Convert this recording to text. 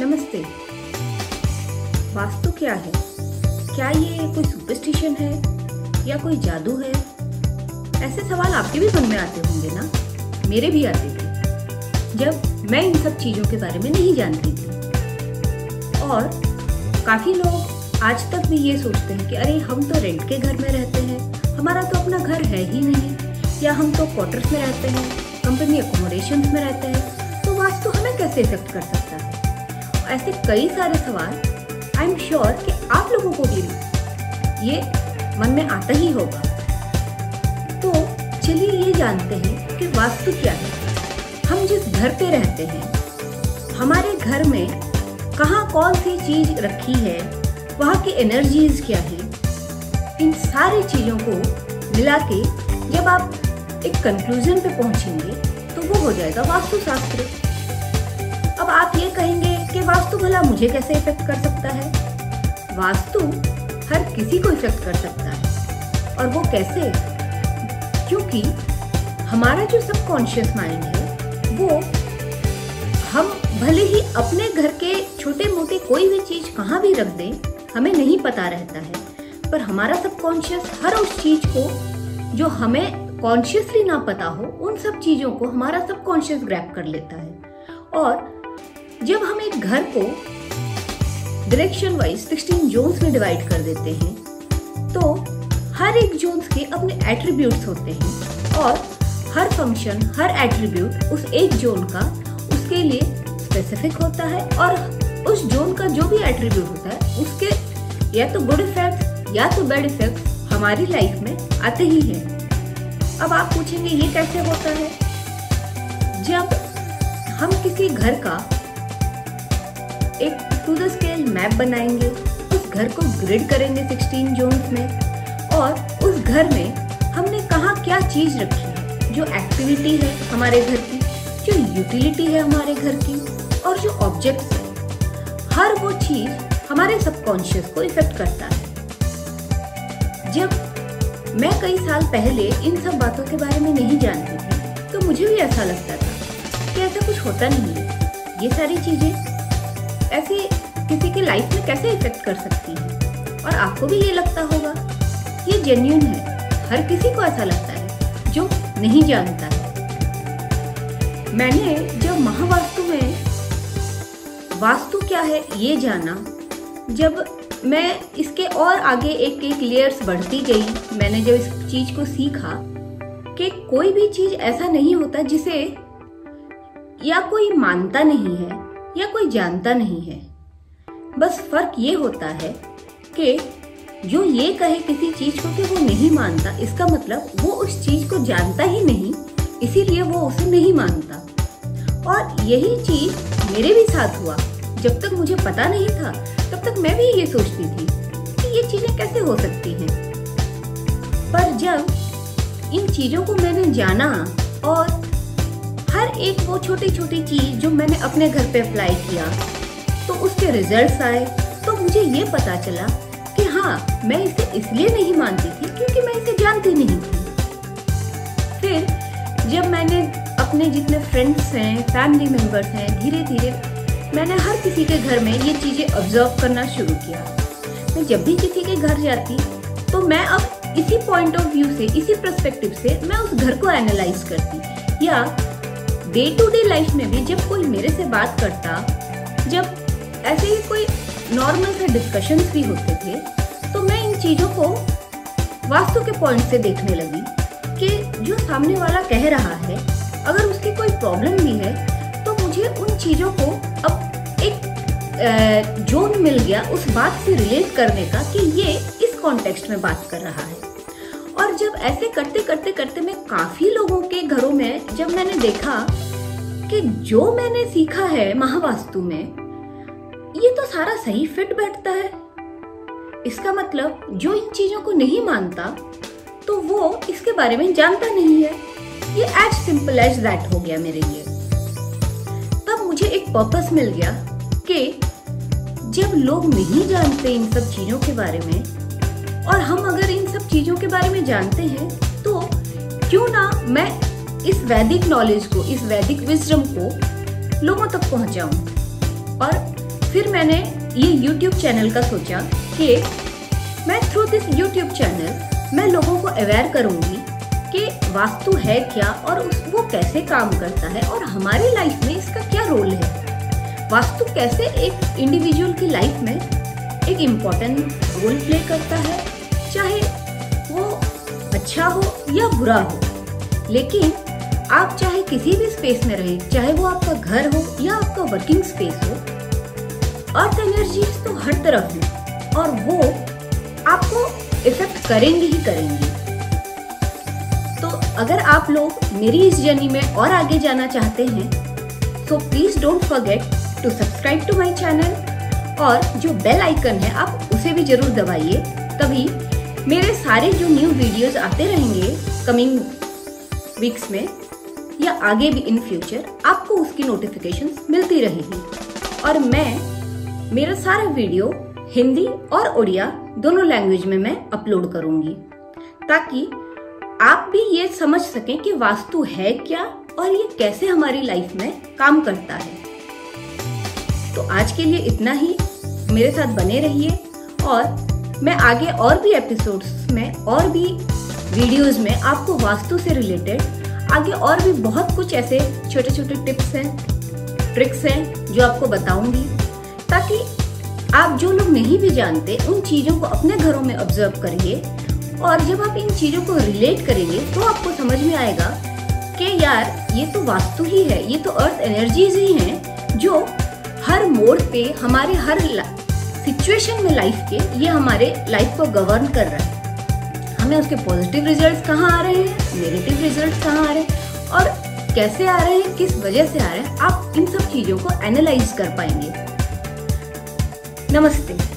नमस्ते। वास्तु क्या है? क्या ये कोई सुपरस्टिशन है? या कोई जादू है? ऐसे सवाल आपके भी मन में आते होंगे ना? मेरे भी आते थे जब मैं इन सब चीज़ों के बारे में नहीं जानती थी। और काफ़ी लोग आज तक भी ये सोचते हैं कि अरे, हम तो रेंट के घर में रहते हैं। हमारा तो अपना घर है ही नहीं। या हम तो क्वार्टर्स में रहते हैं कंपनी अकोमोडेशन में रहते हैं। तो वास्तु हमें कैसे इफ़ेक्ट कर सकता है? ऐसे कई सारे सवाल आई एम श्योर कि आप लोगों को भी ये मन में आता ही होगा। तो चलिए ये जानते हैं कि वास्तु क्या है। हम जिस घर पे रहते हैं, हमारे घर में कहाँ कौन सी चीज़ रखी है, वहाँ की एनर्जीज क्या है, इन सारी चीज़ों को मिला के जब आप एक कंक्लूजन पे पहुँचेंगे तो वो हो जाएगा वास्तुशास्त्र। अब आप ये कहेंगे वास्तु भला मुझे कैसे इफ़ेक्ट कर सकता है? वास्तु हर किसी को इफ़ेक्ट कर सकता है। और वो कैसे? क्योंकि हमारा जो सबकॉन्शियस माइंड है, वो हम भले ही अपने घर के छोटे मोटे कोई भी चीज़ कहाँ भी रख दें, हमें नहीं पता रहता है। पर हमारा सबकॉन्शियस हर उस चीज़ को, जो हमें कॉन्शियसली ना पता हो, उन सब चीज़ों को हमारा सबकॉन्शियस ग्रैप कर लेता है। और जब हम एक घर को डायरेक्शन वाइज 16 जोन्स में डिवाइड कर देते हैं तो हर एक जोन्स के अपने एट्रीब्यूट्स होते हैं और हर फ़ंक्शन हर एट्रीब्यूट उस एक जोन का उसके लिए स्पेसिफिक होता है और उस जोन का जो भी एट्रीब्यूट होता है, उसके या तो गुड इफ़ेक्ट या तो बैड इफ़ेक्ट हमारी लाइफ में आते ही हैं। अब आप पूछेंगे ये कैसे होता है? जब हम किसी घर का एक टू द स्केल मैप बनाएँगे, उस घर को ग्रिड करेंगे 16 जोन्स में, और उस घर में हमने कहा क्या चीज़ रखी है, जो एक्टिविटी है हमारे घर की, जो यूटिलिटी है हमारे घर की, और जो ऑब्जेक्ट्स है। हर वो चीज़ हमारे सबकॉन्शियस को इफ़ेक्ट करता है। जब मैं कई साल पहले इन सब बातों के बारे में नहीं जानती थी तो मुझे भी ऐसा लगता था कि ऐसा कुछ होता नहीं है। ये सारी चीज़ें ऐसे किसी की लाइफ में कैसे इफ़ेक्ट कर सकती हैं? और आपको भी ये लगता होगा, ये जेन्यून है। हर किसी को ऐसा लगता है, जो नहीं जानता। है मैंने जब महावास्तु में, वास्तु क्या है ये जाना, जब मैं इसके और आगे एक एक लेयर्स बढ़ती गई, मैंने जब इस चीज़ को सीखा कि कोई भी चीज़ ऐसा नहीं होता जिसे, या कोई मानता नहीं है। या कोई जानता नहीं है। बस फ़र्क ये होता है कि जो ये कहे किसी चीज़ को कि वो नहीं मानता, इसका मतलब वो उस चीज़ को जानता ही नहीं, इसीलिए वो उसे नहीं मानता। और यही चीज़ मेरे भी साथ हुआ। जब तक मुझे पता नहीं था, तब तक मैं भी ये सोचती थी कि ये चीज़ें कैसे हो सकती हैं। पर जब इन चीज़ों को मैंने जाना और हर एक वो छोटी छोटी चीज़ जो मैंने अपने घर पे अप्लाई किया। तो उसके रिजल्ट्स आए। तो मुझे ये पता चला कि हाँ मैं इसे इसलिए नहीं मानती थी क्योंकि मैं इसे जानती नहीं थी। फिर जब मैंने अपने जितने फ्रेंड्स हैं फैमिली मेंबर्स हैं धीरे धीरे मैंने हर किसी के घर में ये चीज़ें ऑब्ज़र्व करना शुरू किया। मैं जब भी किसी के घर जाती तो मैं अब इसी पॉइंट ऑफ़ व्यू से, इसी परस्पेक्टिव से मैं उस घर को एनालाइज करती। या डे टू डे लाइफ में भी जब कोई मेरे से बात करता, जब ऐसे ही कोई नॉर्मल से डिस्कशन भी होते थे तो मैं इन चीज़ों को वास्तु के पॉइंट से देखने लगी कि जो सामने वाला कह रहा है, अगर उसकी कोई प्रॉब्लम भी है तो मुझे उन चीज़ों को अब एक जोन मिल गया उस बात से रिलेट करने का कि ये इस कॉन्टेक्स्ट में बात कर रहा है। और जब ऐसे करते करते करते मैं काफ़ी लोगों के घरों जब मैंने देखा कि जो मैंने सीखा है महावास्तु में, ये तो सारा सही फिट बैठता है। इसका मतलब जो इन चीज़ों को नहीं मानता तो वो इसके बारे में जानता नहीं है। ये एज सिंपल एज दैट हो गया मेरे लिए। तब मुझे एक पर्पस मिल गया कि जब लोग नहीं जानते इन सब चीज़ों के बारे में, और हम अगर इन सब चीज़ों के बारे में जानते हैं तो क्यों ना मैं इस वैदिक नॉलेज को, इस वैदिक विजडम को लोगों तक पहुंचाऊं। और फिर मैंने ये YouTube चैनल का सोचा कि मैं थ्रू दिस YouTube चैनल मैं लोगों को अवेयर करूँगी कि वास्तु है क्या और उस, वो कैसे काम करता है और हमारी लाइफ में इसका क्या रोल है। वास्तु कैसे एक इंडिविजुअल की लाइफ में एक इंपॉर्टेंट रोल प्ले करता है, चाहे वो अच्छा हो या बुरा हो। लेकिन आप चाहे किसी भी स्पेस में रहे, चाहे वो आपका घर हो या आपका वर्किंग स्पेस हो अर्थ एनर्जीज तो हर तरफ़ है और वो आपको इफ़ेक्ट करेंगे ही करेंगे। तो अगर आप लोग मेरी इस जर्नी में और आगे जाना चाहते हैं तो please don't forget to subscribe to my channel और जो बेल आइकन है, आप उसे भी ज़रूर दबाइए, तभी मेरे सारे जो न्यू वीडियोस आते रहेंगे कमिंग वीक्स में। या आगे भी इन फ्यूचर आपको उसकी नोटिफिकेशन मिलती रहेगी। और मैं, मेरा सारा वीडियो हिंदी और उड़िया दोनों लैंग्वेज में मैं अपलोड करूँगी। ताकि आप भी ये समझ सकें कि वास्तु है क्या और ये कैसे हमारी लाइफ में काम करता है। तो आज के लिए इतना ही। मेरे साथ बने रहिए और मैं आगे और भी एपिसोड्स में और भी वीडियोस में आपको वास्तु से रिलेटेड आगे और भी बहुत कुछ ऐसे छोटे छोटे टिप्स हैं ट्रिक्स हैं, जो आपको बताऊँगी। ताकि आप जो लोग नहीं भी जानते, उन चीज़ों को अपने घरों में ऑब्ज़र्व करिए और जब आप इन चीज़ों को रिलेट करेंगे तो आपको समझ में आएगा कि यार, ये तो वास्तु ही है, ये तो अर्थ एनर्जीज ही हैं, जो हर मोड पे, हमारे हर सिचुएशन में लाइफ के, ये हमारे लाइफ को गवर्न कर रहा है। हमें उसके पॉजिटिव रिजल्ट्स कहाँ आ रहे हैं नेगेटिव रिजल्ट्स कहाँ आ रहे हैं, और कैसे आ रहे हैं, किस वजह से आ रहे हैं, आप इन सब चीज़ों को एनालाइज कर पाएँगे। नमस्ते।